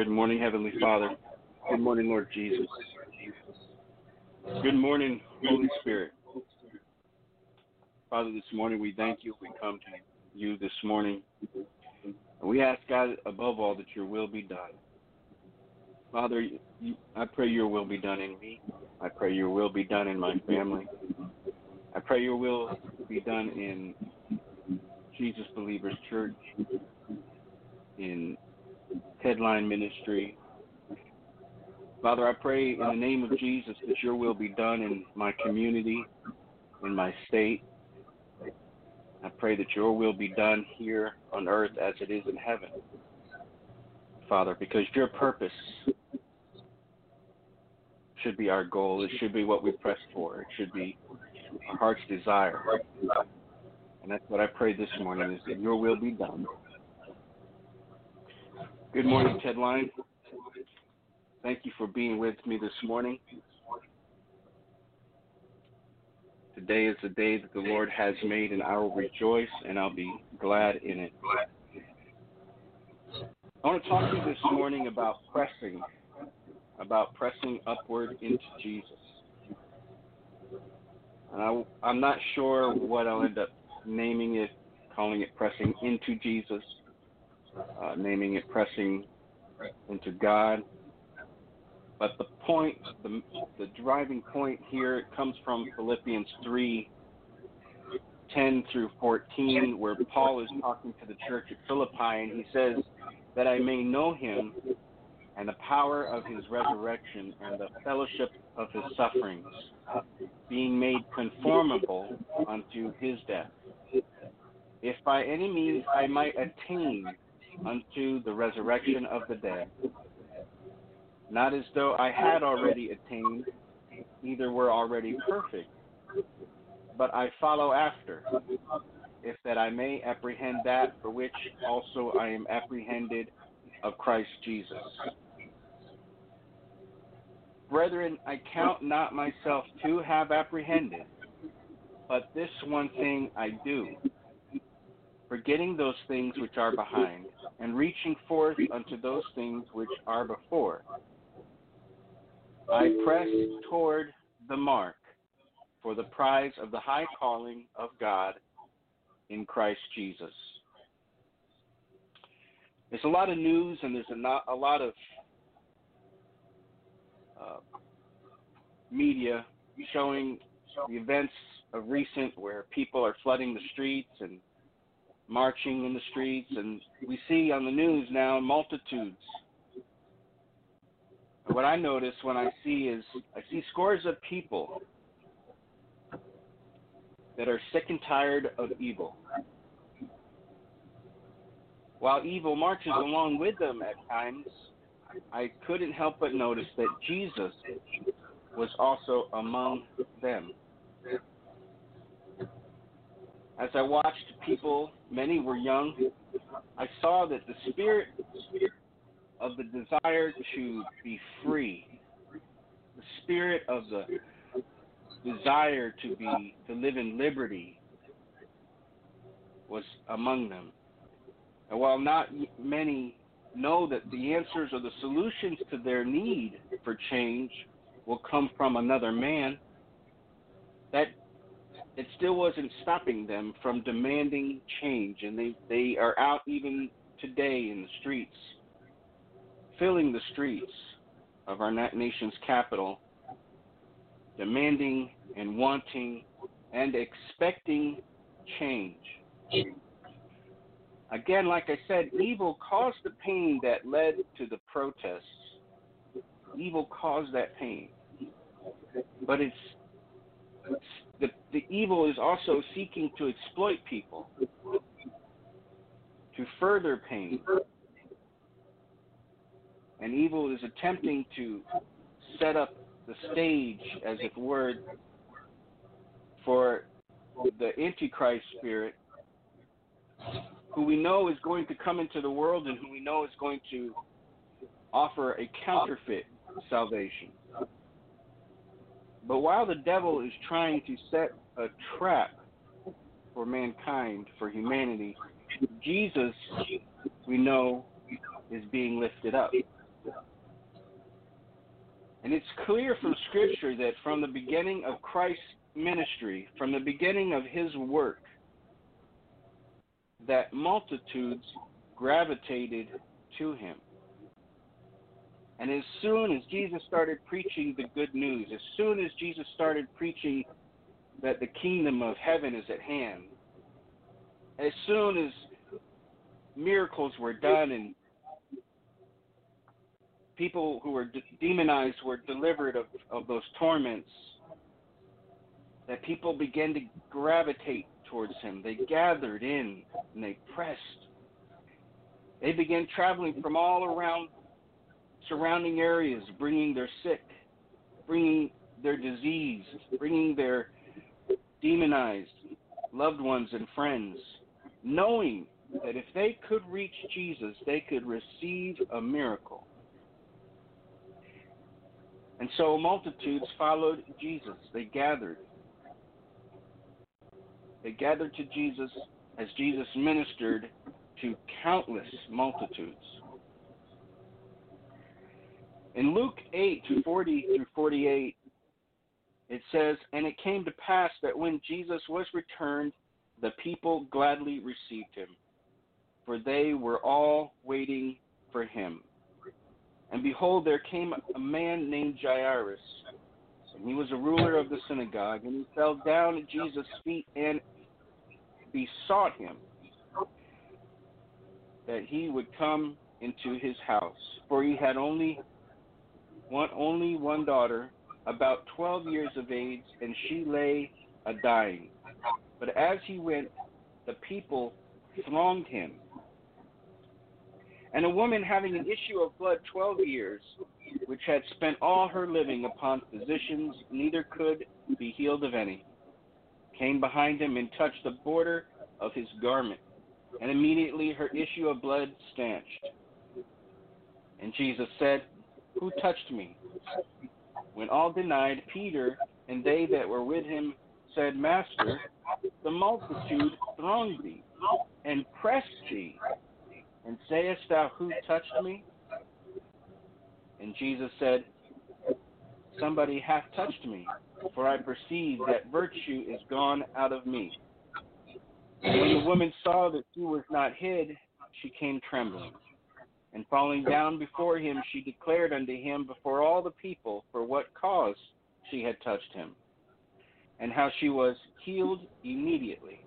Good morning, Heavenly Father. Good morning, Lord Jesus. Good morning, Holy Spirit. Father, this morning we thank you. We come to you this morning. And we ask, God, above all, that your will be done. Father, I pray your will be done in me. I pray your will be done in my family. I pray your will be done in Jesus Believers Church, in Ted Line Ministry. Father, I pray in the name of Jesus that your will be done in my community, in my state. I pray that your will be done here on earth as it is in heaven. Father, because your purpose should be our goal. It should be what we press for. It should be our heart's desire. And that's what I pray this morning is that your will be done. Good morning, Ted Line. Thank you for being with me this morning. Today is the day that the Lord has made, and I will rejoice and I'll be glad in it. I want to talk to you this morning about pressing, about pressing upward into Jesus. And I, I'm not sure what I'll end up naming it, calling it pressing into Jesus, uh, naming it pressing into God. But the point, the, the driving point here, it comes from Philippians 3 10 through 14, where Paul is talking to the church at Philippi, and he says, That I may know him and the power of his resurrection and the fellowship of his sufferings, being made conformable unto his death. If by any means I might attain unto the resurrection of the dead not as though I had already attained, either were already perfect, but I follow after, if that I may apprehend that for which also I am apprehended of Christ Jesus. Brethren, I count not myself to have apprehended, but this one thing I do, forgetting those things which are behind, and reaching forth unto those things which are before. I press toward the mark for the prize of the high calling of God in Christ Jesus. There's a lot of news and there's a, not, a lot of uh, media showing the events of recent where people are flooding the streets and marching in the streets, and we see on the news now multitudes what I notice when I see is I see scores of people that are sick and tired of evil. While evil marches along with them at times, I couldn't help but notice that Jesus was also among them. As I watched people, many were young, I saw that the spirit of the desire to be free, the spirit of the desire to be to live in liberty was among them. And while not many know that the answers or the solutions to their need for change will come from another man, that it still wasn't stopping them from demanding change and they, they are out even today in the streets filling the streets of our nation's capital, demanding and wanting and expecting change. Again, like I said, evil caused the pain that led to the protests. Evil caused that pain. But it's, the, the evil is also seeking to exploit people to further pain and evil is attempting to set up the stage, as it were, for the Antichrist spirit, who we know is going to come into the world and who we know is going to offer a counterfeit salvation. But while the devil is trying to set a trap for mankind, for humanity, Jesus, we know, is being lifted up. And it's clear from Scripture that from the beginning of Christ's ministry, from the beginning of his work, that multitudes gravitated to him. And as soon as Jesus started preaching the good news, as soon as Jesus started preaching that the kingdom of heaven is at hand, as soon as miracles were done and people who were de- demonized were delivered of, of those torments, that people began to gravitate towards him. They gathered in and they pressed. They began traveling from all around surrounding areas, bringing their sick, bringing their disease, bringing their demonized loved ones and friends, knowing that if they could reach Jesus, they could receive a miracle. And so multitudes followed Jesus. They gathered. They gathered to Jesus as Jesus ministered to countless multitudes. In Luke 8 40 through 48, it says, And it came to pass that when Jesus was returned, the people gladly received him, for they were all waiting for him. And behold, there came a man named Jairus, and he was a ruler of the synagogue, and he fell down at Jesus' feet and besought him that he would come into his house, for he had only one only one daughter, about twelve years of age, and she lay a dying. But as he went, the people thronged him. And a woman having an issue of blood twelve years, which had spent all her living upon physicians, neither could be healed of any, came behind him and touched the border of his garment. And immediately her issue of blood stanched. And Jesus said, Who touched me? When all denied, Peter and they that were with him said, Master, the multitude thronged thee and pressed thee. And sayest thou, Who touched me? And Jesus said, Somebody hath touched me, for I perceive that virtue is gone out of me. And when the woman saw that she was not hid, she came trembling. And falling down before him, she declared unto him before all the people for what cause she had touched him, and how she was healed immediately.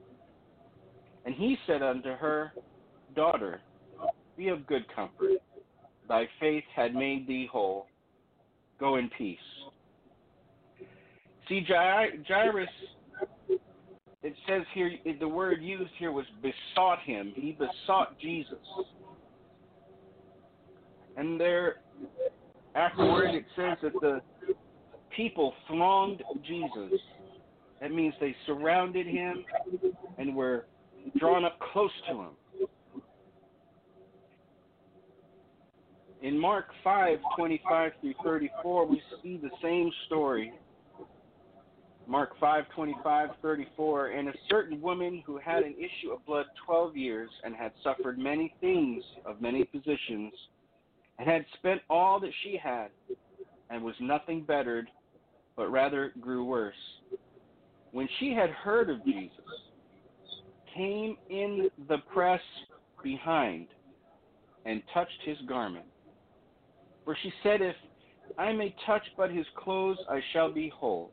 And he said unto her, Daughter, be of good comfort. Thy faith had made thee whole. Go in peace. See, Jairus, it says here, the word used here was besought him. He besought Jesus. And there, afterward, it says that the people thronged Jesus. That means they surrounded him and were drawn up close to him. In Mark 5 25 through 34, we see the same story. Mark 5 25 34. And a certain woman who had an issue of blood 12 years and had suffered many things of many physicians and had spent all that she had and was nothing bettered, but rather grew worse. When she had heard of Jesus, came in the press behind and touched his garment. For she said, If I may touch but his clothes, I shall be whole.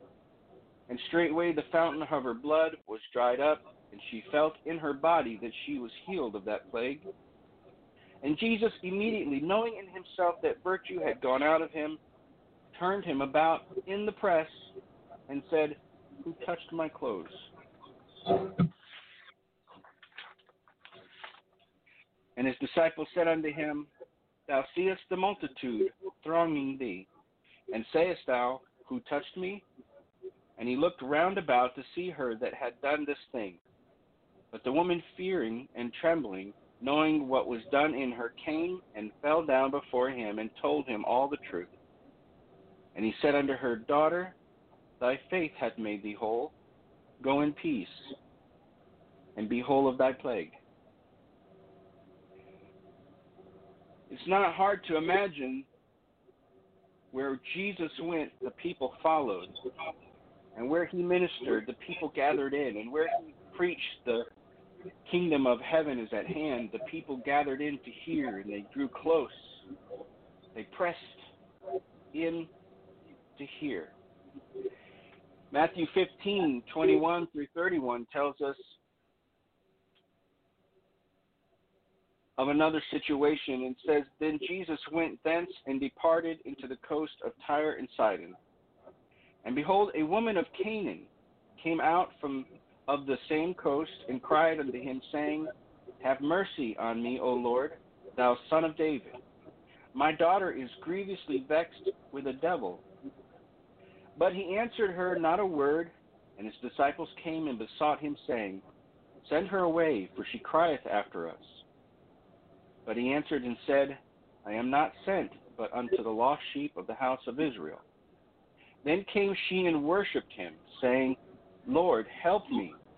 And straightway the fountain of her blood was dried up, and she felt in her body that she was healed of that plague. And Jesus, immediately knowing in himself that virtue had gone out of him, turned him about in the press and said, Who touched my clothes? And his disciples said unto him, Thou seest the multitude thronging thee, and sayest thou, Who touched me? And he looked round about to see her that had done this thing. But the woman, fearing and trembling, knowing what was done in her, came and fell down before him and told him all the truth. And he said unto her, Daughter, thy faith hath made thee whole. Go in peace, and be whole of thy plague. It's not hard to imagine where Jesus went, the people followed. And where he ministered, the people gathered in. And where he preached, the kingdom of heaven is at hand, the people gathered in to hear, and they drew close. They pressed in to hear. Matthew 15, 21 through 31 tells us of another situation and says, Then Jesus went thence and departed into the coast of Tyre and Sidon. And behold, a woman of Canaan came out from of the same coast and cried unto him, saying, Have mercy on me, O Lord, thou son of David. My daughter is grievously vexed with a devil. But he answered her not a word, and his disciples came and besought him, saying, Send her away, for she crieth after us. But he answered and said, I am not sent but unto the lost sheep of the house of Israel. Then came she and worshipped him, saying, Lord, help me.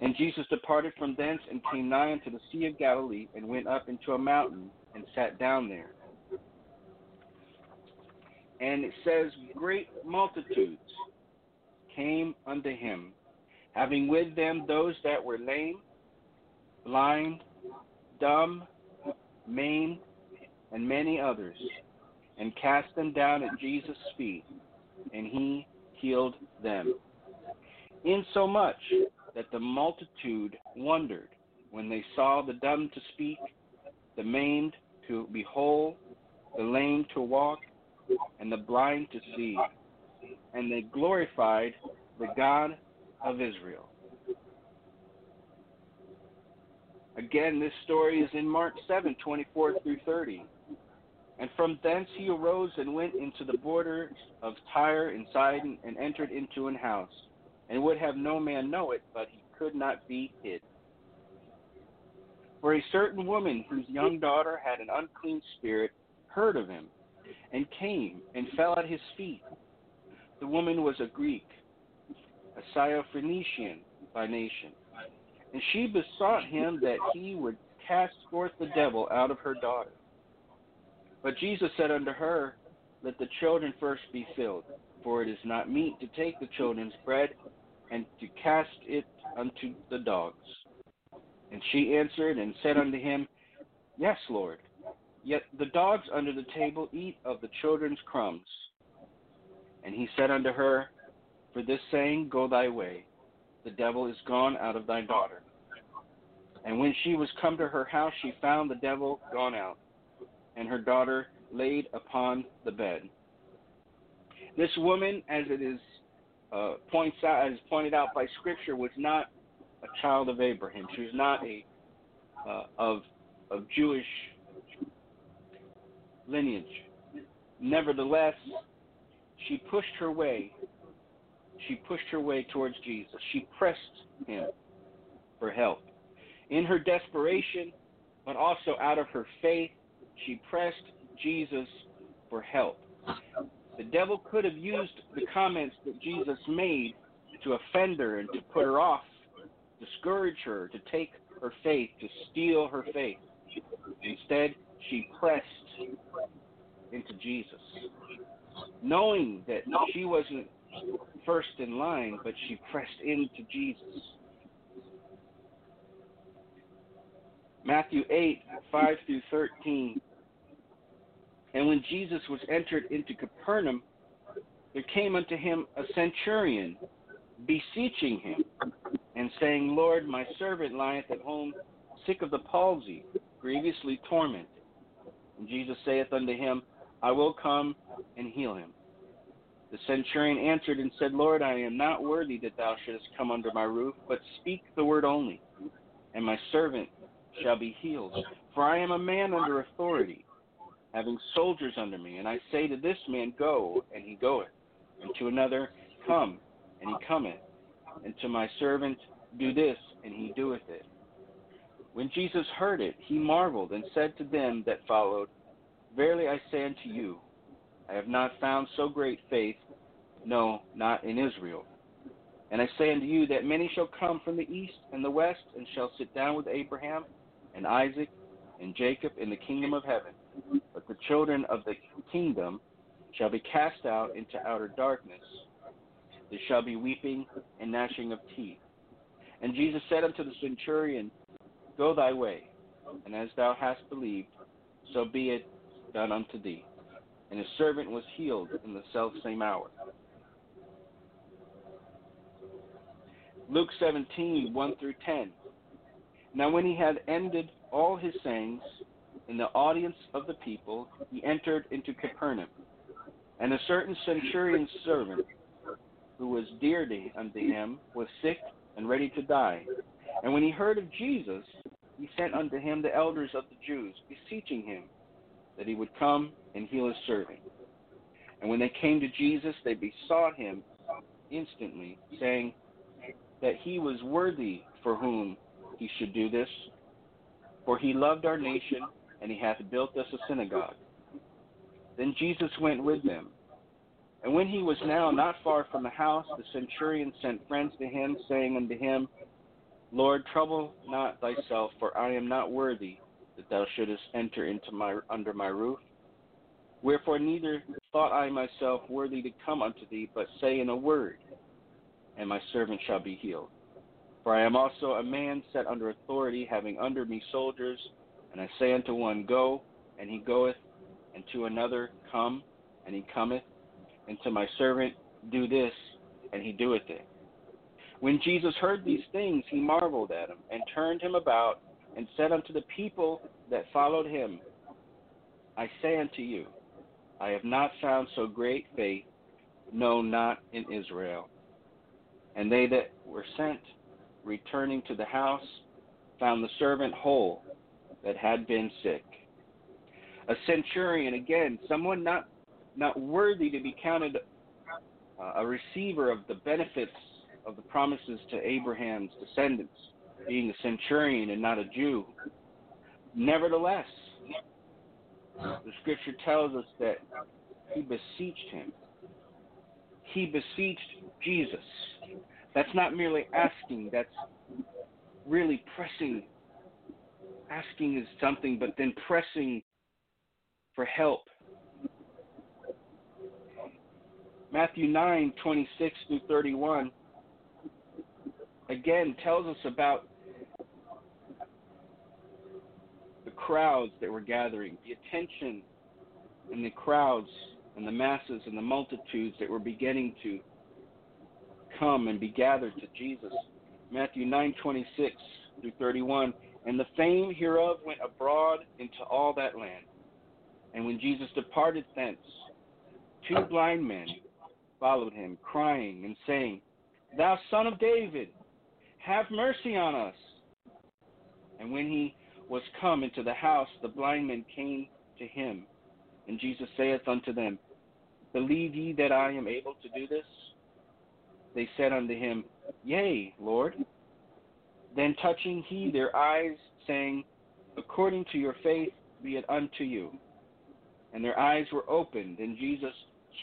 And Jesus departed from thence and came nigh unto the Sea of Galilee, and went up into a mountain, and sat down there. And it says, Great multitudes came unto him, having with them those that were lame, blind, dumb, maimed, and many others, and cast them down at Jesus' feet, and he healed them. Insomuch that the multitude wondered when they saw the dumb to speak, the maimed to be whole, the lame to walk, and the blind to see, and they glorified the God of Israel. Again, this story is in Mark 7 24 through 30. And from thence he arose and went into the borders of Tyre and Sidon and entered into an house and would have no man know it, but he could not be hid. For a certain woman whose young daughter had an unclean spirit heard of him, and came and fell at his feet. The woman was a Greek, a Syrophoenician by nation, and she besought him that he would cast forth the devil out of her daughter. But Jesus said unto her, Let the children first be filled, for it is not meet to take the children's bread and to cast it unto the dogs. And she answered and said unto him, Yes, Lord. Yet the dogs under the table eat of the children's crumbs. And he said unto her, For this saying, go thy way. The devil is gone out of thy daughter. And when she was come to her house, she found the devil gone out, and her daughter laid upon the bed. This woman, as it is uh, points out, as pointed out by Scripture, was not a child of Abraham. She was not a uh, of of Jewish lineage. Nevertheless, she pushed her way. She pushed her way towards Jesus. She pressed him for help. In her desperation, but also out of her faith, she pressed Jesus for help. The devil could have used the comments that Jesus made to offend her and to put her off, discourage her, to take her faith, to steal her faith. Instead, she pressed into Jesus, knowing that she wasn't first in line, but she pressed into Jesus. Matthew 8, 5 through 13 and when Jesus was entered into Capernaum, there came unto him a centurion, beseeching him, and saying, Lord, my servant lieth at home sick of the palsy, grievously tormented. And Jesus saith unto him, I will come and heal him. The centurion answered and said, Lord, I am not worthy that thou shouldest come under my roof, but speak the word only, and my servant shall be healed. For I am a man under authority having soldiers under me, and I say to this man, Go, and he goeth, and to another, Come, and he cometh, and to my servant, Do this, and he doeth it. When Jesus heard it, he marveled, and said to them that followed, Verily I say unto you, I have not found so great faith, no, not in Israel. And I say unto you that many shall come from the east and the west, and shall sit down with Abraham and Isaac and Jacob in the kingdom of heaven. But the children of the kingdom shall be cast out into outer darkness. There shall be weeping and gnashing of teeth. And Jesus said unto the centurion, Go thy way, and as thou hast believed, so be it done unto thee. And his servant was healed in the self same hour. Luke 17, 1 through 10. Now, when he had ended all his sayings in the audience of the people, he entered into Capernaum. And a certain centurion's servant, who was dear to, unto him, was sick and ready to die. And when he heard of Jesus, he sent unto him the elders of the Jews, beseeching him that he would come and heal his servant. And when they came to Jesus, they besought him instantly, saying that he was worthy for whom he should do this. For he loved our nation, and he hath built us a synagogue. Then Jesus went with them. And when he was now not far from the house, the centurion sent friends to him, saying unto him, Lord, trouble not thyself, for I am not worthy that thou shouldest enter into my under my roof. Wherefore neither thought I myself worthy to come unto thee, but say in a word, and my servant shall be healed. For I am also a man set under authority, having under me soldiers, and I say unto one, Go, and he goeth, and to another, Come, and he cometh, and to my servant, Do this, and he doeth it. When Jesus heard these things, he marveled at him, and turned him about, and said unto the people that followed him, I say unto you, I have not found so great faith, no, not in Israel. And they that were sent, returning to the house, found the servant whole that had been sick. A centurion, again, someone not not worthy to be counted uh, a receiver of the benefits of the promises to Abraham's descendants, being a centurion and not a Jew. Nevertheless, the scripture tells us that he beseeched him. He beseeched Jesus. That's not merely asking, that's really pressing. Asking is something, but then pressing for help. Matthew 9, 26 through 31, again tells us about the crowds that were gathering, the attention and the crowds and the masses and the multitudes that were beginning to come and be gathered to Jesus. Matthew 9:26 through 31. And the fame hereof went abroad into all that land. And when Jesus departed thence, two blind men followed him, crying and saying, Thou son of David, have mercy on us. And when he was come into the house, the blind men came to him. And Jesus saith unto them, Believe ye that I am able to do this? They said unto him, Yea, Lord. Then touching he their eyes, saying, According to your faith be it unto you. And their eyes were opened, and Jesus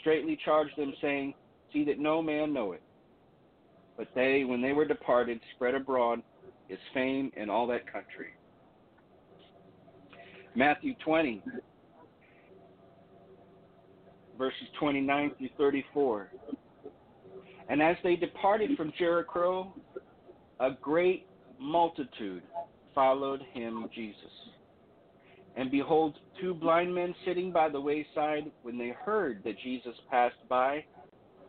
straightly charged them, saying, See that no man know it. But they, when they were departed, spread abroad his fame in all that country. Matthew 20, verses 29 through 34. And as they departed from Jericho, a great multitude followed him, Jesus. And behold, two blind men sitting by the wayside, when they heard that Jesus passed by,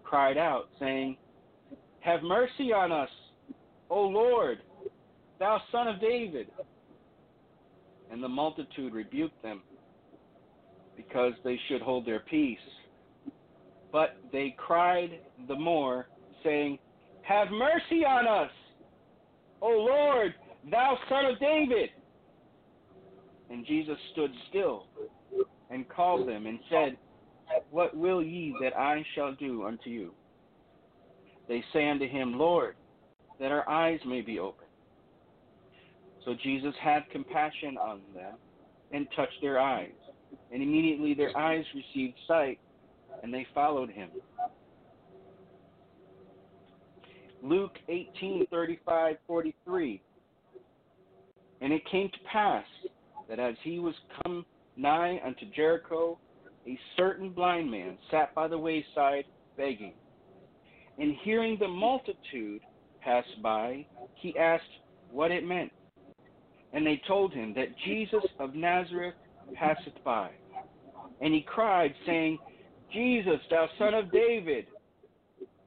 cried out, saying, Have mercy on us, O Lord, thou son of David. And the multitude rebuked them, because they should hold their peace. But they cried the more, saying, Have mercy on us, O Lord, thou son of David. And Jesus stood still and called them and said, What will ye that I shall do unto you? They say unto him, Lord, that our eyes may be opened. So Jesus had compassion on them and touched their eyes. And immediately their eyes received sight, and they followed him. Luke 18 35 43. And it came to pass that as he was come nigh unto Jericho, a certain blind man sat by the wayside begging. And hearing the multitude pass by, he asked what it meant. And they told him that Jesus of Nazareth passeth by. And he cried, saying, Jesus, thou son of David,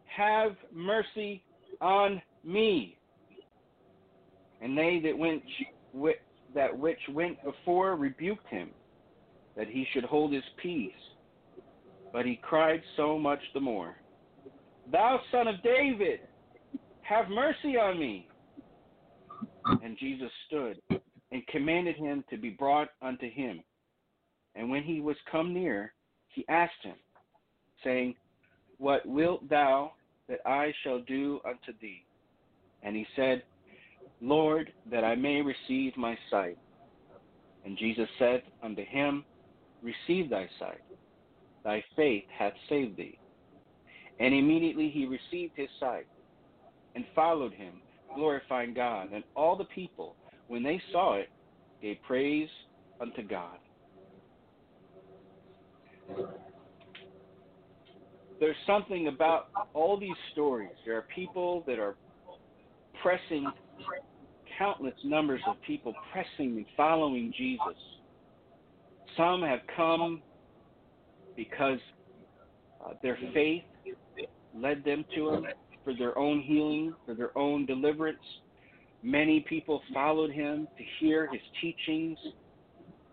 have mercy on me. And they that went that which went before rebuked him, that he should hold his peace. But he cried so much the more, Thou son of David, have mercy on me. And Jesus stood and commanded him to be brought unto him. And when he was come near, he asked him, saying, What wilt thou that I shall do unto thee? And he said, Lord, that I may receive my sight. And Jesus said unto him, Receive thy sight. Thy faith hath saved thee. And immediately he received his sight and followed him, glorifying God. And all the people, when they saw it, gave praise unto God. There's something about all these stories. There are people that are pressing, countless numbers of people pressing and following Jesus. Some have come because uh, their faith led them to him for their own healing, for their own deliverance. Many people followed him to hear his teachings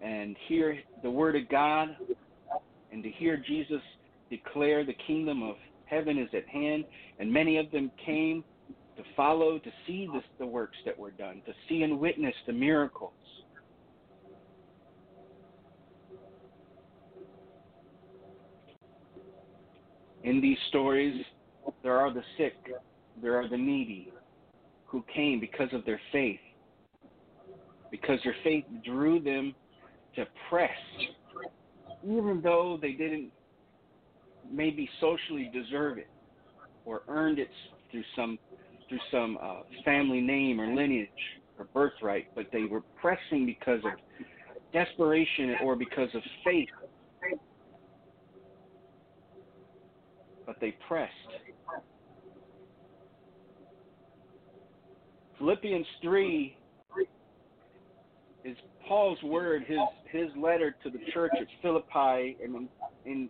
and hear the word of God and to hear Jesus declare the kingdom of heaven is at hand. And many of them came to follow, to see the works that were done, to see and witness the miracles. In these stories, there are the sick, there are the needy who came because of their faith, because their faith drew them to press, even though they didn't maybe socially deserve it or earned it through some through some uh, family name or lineage or birthright, but they were pressing because of desperation or because of faith. But they pressed. Philippians 3 is Paul's word, his his letter to the church at Philippi, and in, in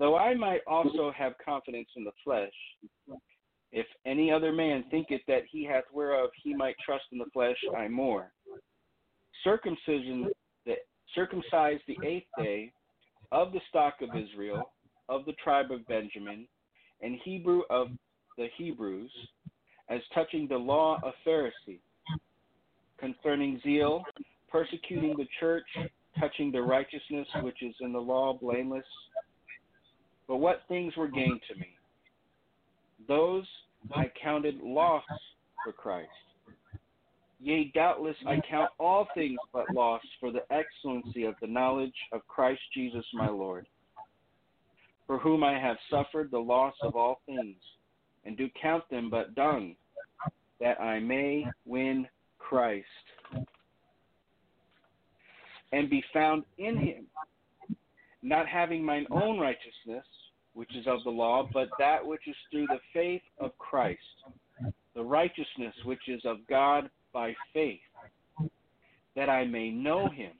Though I might also have confidence in the flesh, if any other man thinketh that he hath whereof he might trust in the flesh, I more. Circumcision, circumcised the eighth day of the stock of Israel, of the tribe of Benjamin, and Hebrew of the Hebrews, as touching the law of Pharisee, concerning zeal, persecuting the church, touching the righteousness which is in the law, blameless. But what things were gained to me? Those I counted loss for Christ. Yea, doubtless I count all things but loss for the excellency of the knowledge of Christ Jesus my Lord, for whom I have suffered the loss of all things, and do count them but dung, that I may win Christ, and be found in him, not having mine own righteousness which is of the law, but that which is through the faith of Christ, the righteousness which is of God by faith, that I may know him,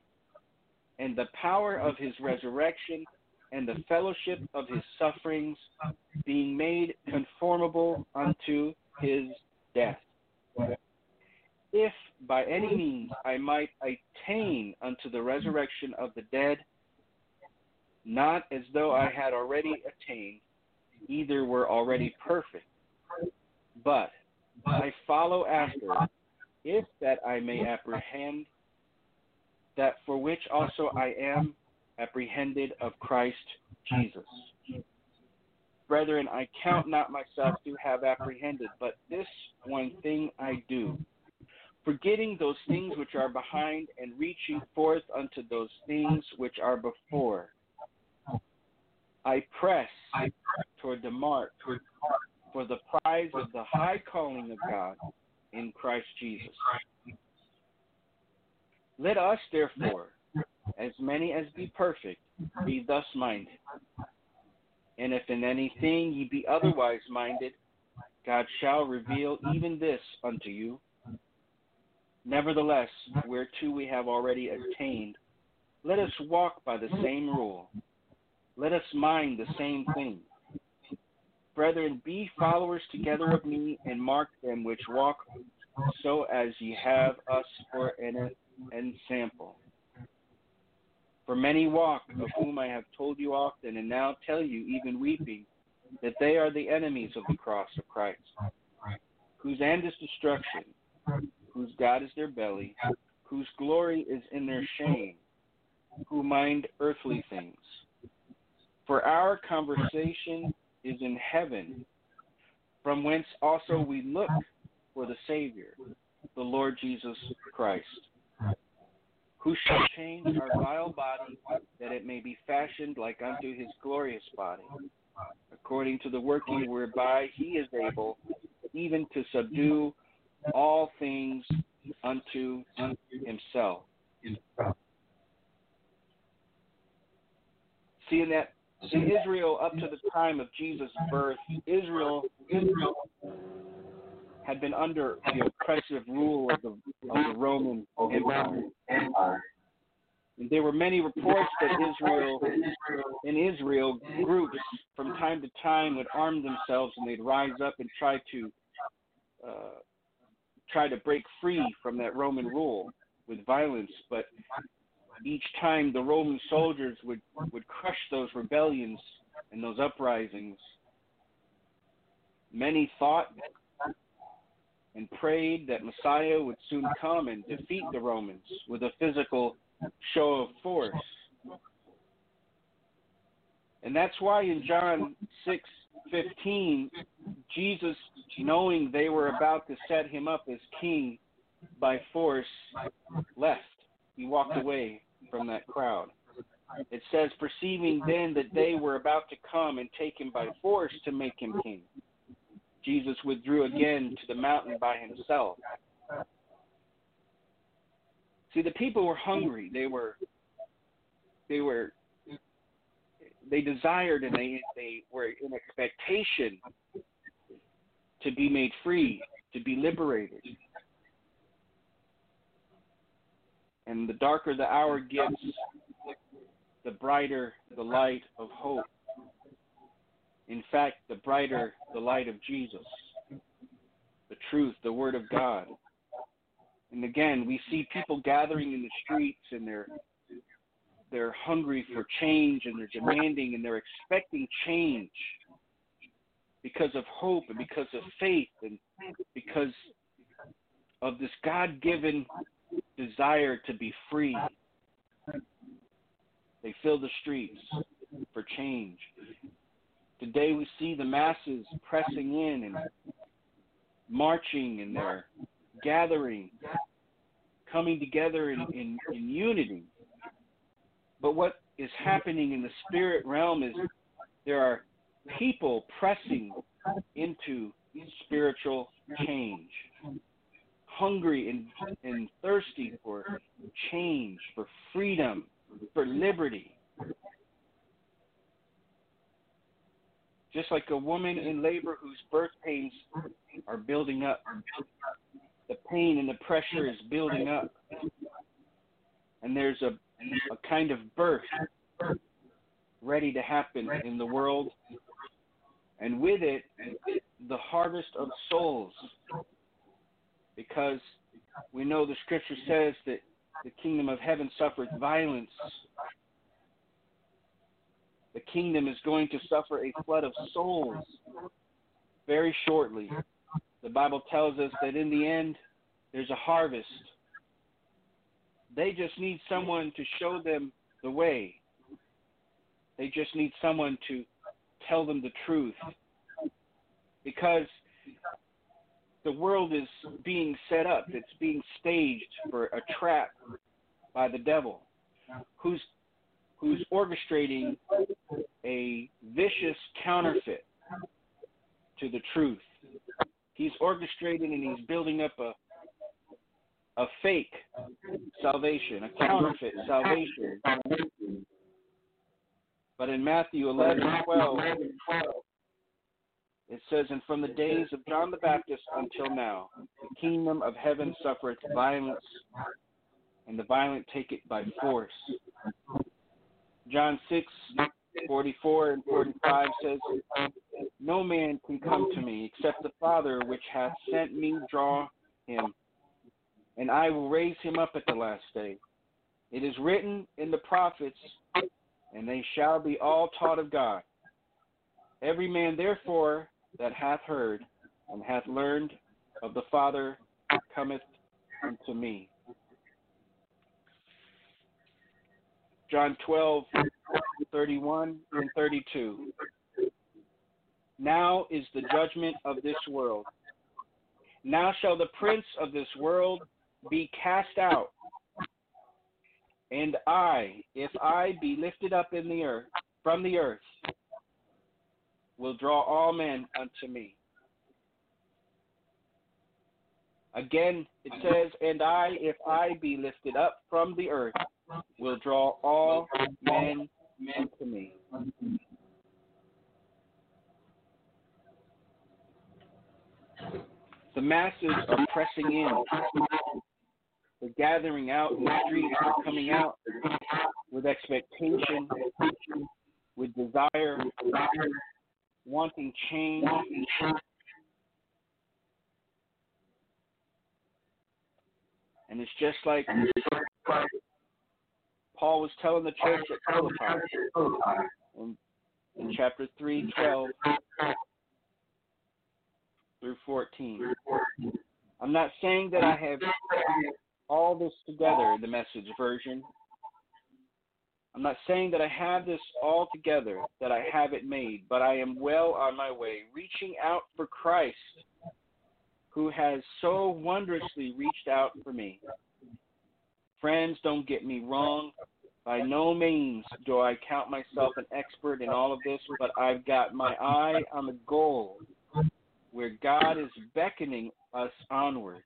and the power of his resurrection, and the fellowship of his sufferings, being made conformable unto his death. If by any means I might attain unto the resurrection of the dead, not as though I had already attained, either were already perfect, but I follow after, if that I may apprehend that for which also I am apprehended of Christ Jesus. Brethren, I count not myself to have apprehended, but this one thing I do, forgetting those things which are behind and reaching forth unto those things which are before. I press toward the mark for the prize of the high calling of God in Christ Jesus. Let us, therefore, as many as be perfect, be thus minded. And if in anything ye be otherwise minded, God shall reveal even this unto you. Nevertheless, whereto we have already attained, let us walk by the same rule. Let us mind the same thing. Brethren, be followers together of me, and mark them which walk so as ye have us for an ensample. For many walk, of whom I have told you often, and now tell you, even weeping, that they are the enemies of the cross of Christ, whose end is destruction, whose God is their belly, whose glory is in their shame, who mind earthly things. For our conversation is in heaven, from whence also we look for the Savior, the Lord Jesus Christ who shall change our vile body that it may be fashioned like unto his glorious body, according to the working whereby he is able even to subdue all things unto himself. Seeing that in Israel up to the time of Jesus' birth, Israel, Israel had been under the oppressive rule of the, of the Roman Empire. And there were many reports that Israel, in Israel, groups from time to time would arm themselves and they'd rise up and try to uh, try to break free from that Roman rule with violence. But each time the Roman soldiers would would crush those rebellions and those uprisings. Many thought and prayed that Messiah would soon come and defeat the Romans with a physical show of force. And that's why in John 6:15 Jesus knowing they were about to set him up as king by force left. He walked away from that crowd. It says perceiving then that they were about to come and take him by force to make him king. Jesus withdrew again to the mountain by himself. See, the people were hungry. They were, they were, they desired and they they were in expectation to be made free, to be liberated. And the darker the hour gets, the brighter the light of hope. In fact, the brighter the light of Jesus, the truth, the Word of God. And again, we see people gathering in the streets and they're they're hungry for change and they're demanding and they're expecting change because of hope and because of faith and because of this God given desire to be free. Uh, they fill the streets for change. Today we see the masses pressing in and marching and they're gathering, coming together in, in, in unity. But what is happening in the spirit realm is there are people pressing into spiritual change, hungry and, and thirsty for change, for freedom, for liberty. just like a woman in labor whose birth pains are building up. The pain and the pressure is building up. And there's a, a kind of birth ready to happen in the world, and with it, the harvest of souls. Because we know the scripture says that the kingdom of heaven suffers violence. The kingdom is going to suffer a flood of souls very shortly. The Bible tells us that in the end, there's a harvest. They just need someone to show them the way. They just need someone to tell them the truth. Because the world is being set up, it's being staged for a trap by the devil who's who's orchestrating a vicious counterfeit to the truth. He's orchestrating and he's building up a a fake salvation, a counterfeit salvation. But in Matthew 11, 12, it says, And from the days of John the Baptist until now, the kingdom of heaven suffereth violence, and the violent take it by force. John 6, 44 and 45 says, No man can come to me except the Father which hath sent me draw him, and I will raise him up at the last day. It is written in the prophets, and they shall be all taught of God. Every man therefore that hath heard and hath learned of the Father cometh unto me. John 12, 31 and 32. Now is the judgment of this world. Now shall the prince of this world be cast out. And I, if I be lifted up in the earth from the earth, will draw all men unto me. Again, it says, And I, if I be lifted up from the earth, will draw all men unto me. The masses are pressing in. They're gathering out in the streets, they're coming out with expectation, with desire, wanting change. And it's just like Paul was telling the church at Philippi in, in chapter 3, 12 through 14. I'm not saying that I have all this together in the message version. I'm not saying that I have this all together, that I have it made, but I am well on my way, reaching out for Christ, who has so wondrously reached out for me. Friends, don't get me wrong. By no means do I count myself an expert in all of this, but I've got my eye on the goal where God is beckoning us onward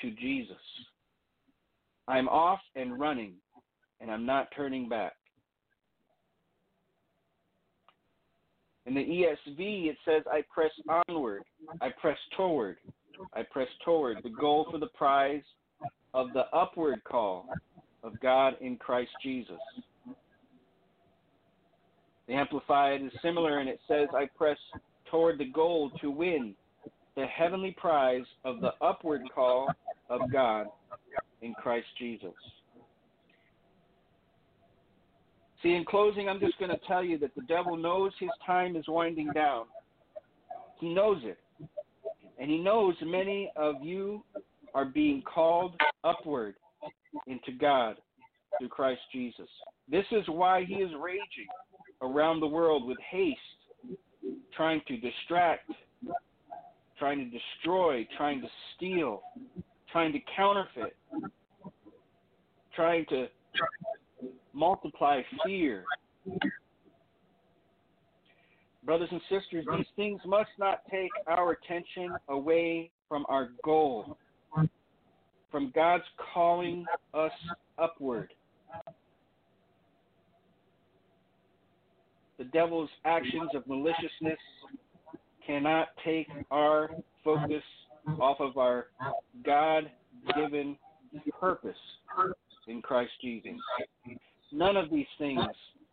to Jesus. I'm off and running, and I'm not turning back. In the ESV, it says, I press onward, I press toward, I press toward the goal for the prize of the upward call of God in Christ Jesus. The Amplified is similar and it says, I press toward the goal to win the heavenly prize of the upward call of God in Christ Jesus. See, in closing, I'm just going to tell you that the devil knows his time is winding down. He knows it. And he knows many of you are being called upward into God through Christ Jesus. This is why he is raging around the world with haste, trying to distract, trying to destroy, trying to steal, trying to counterfeit, trying to multiply fear. Brothers and sisters, these things must not take our attention away from our goal, from God's calling us upward. The devil's actions of maliciousness cannot take our focus off of our God given purpose in Christ Jesus. None of these things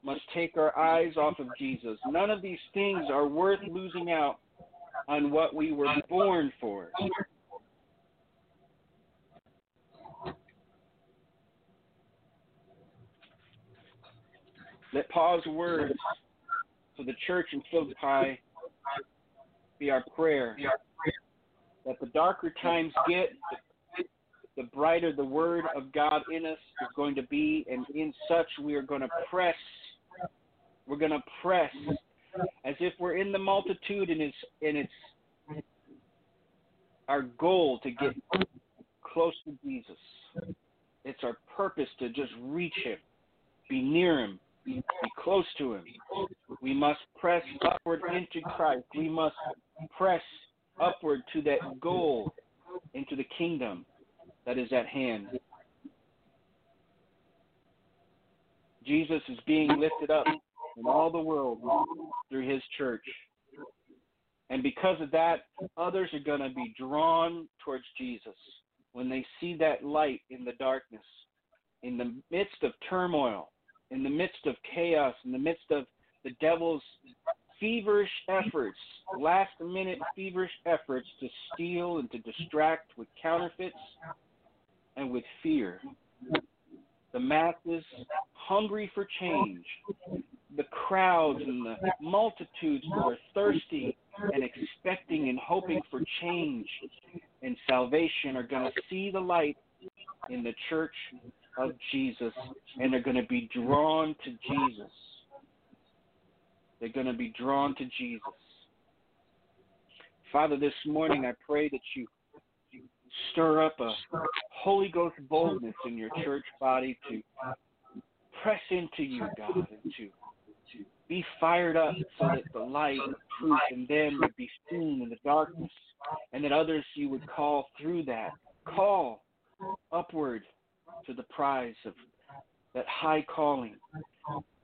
must take our eyes off of Jesus. None of these things are worth losing out on what we were born for. Let Paul's words for the church in Philippi be our prayer. That the darker times get, brighter the word of God in us is going to be, and in such we are going to press. We're going to press as if we're in the multitude, and it's and it's our goal to get close to Jesus. It's our purpose to just reach Him, be near Him, be close to Him. We must press upward into Christ. We must press upward to that goal, into the kingdom that is at hand. Jesus is being lifted up in all the world through his church. And because of that, others are going to be drawn towards Jesus when they see that light in the darkness, in the midst of turmoil, in the midst of chaos, in the midst of the devil's feverish efforts, last minute feverish efforts to steal and to distract with counterfeits and with fear. The masses hungry for change, the crowds and the multitudes who are thirsty and expecting and hoping for change and salvation are going to see the light in the church of Jesus and they're going to be drawn to Jesus. They're going to be drawn to Jesus. Father, this morning I pray that you stir up a Holy Ghost boldness in your church body to press into you, God, and to be fired up so that the light of truth in them would be seen in the darkness, and that others you would call through that. Call upward to the prize of that high calling.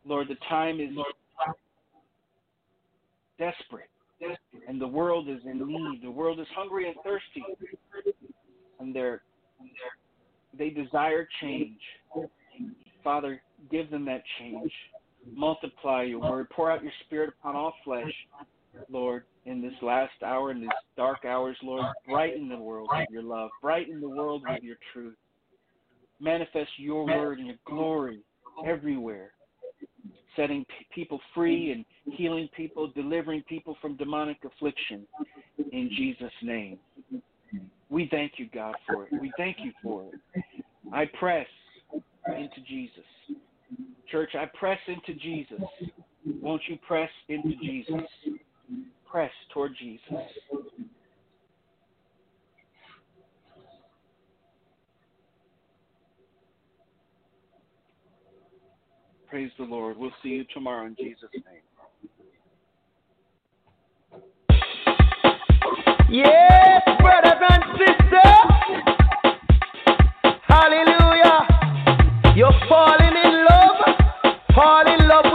Lord, the time is desperate, and the world is in need. The world is hungry and thirsty, and they desire change. Father, give them that change. Multiply your word. Pour out your spirit upon all flesh, Lord, in this last hour, in these dark hours, Lord. Brighten the world with your love. Brighten the world with your truth. Manifest your word and your glory everywhere setting p- people free and healing people, delivering people from demonic affliction in Jesus' name. We thank you, God, for it. We thank you for it. I press into Jesus. Church, I press into Jesus. Won't you press into Jesus? Press toward Jesus. Praise the Lord. We'll see you tomorrow in Jesus' name. Yes, brothers and sisters. Hallelujah. You're falling in love. Fall in love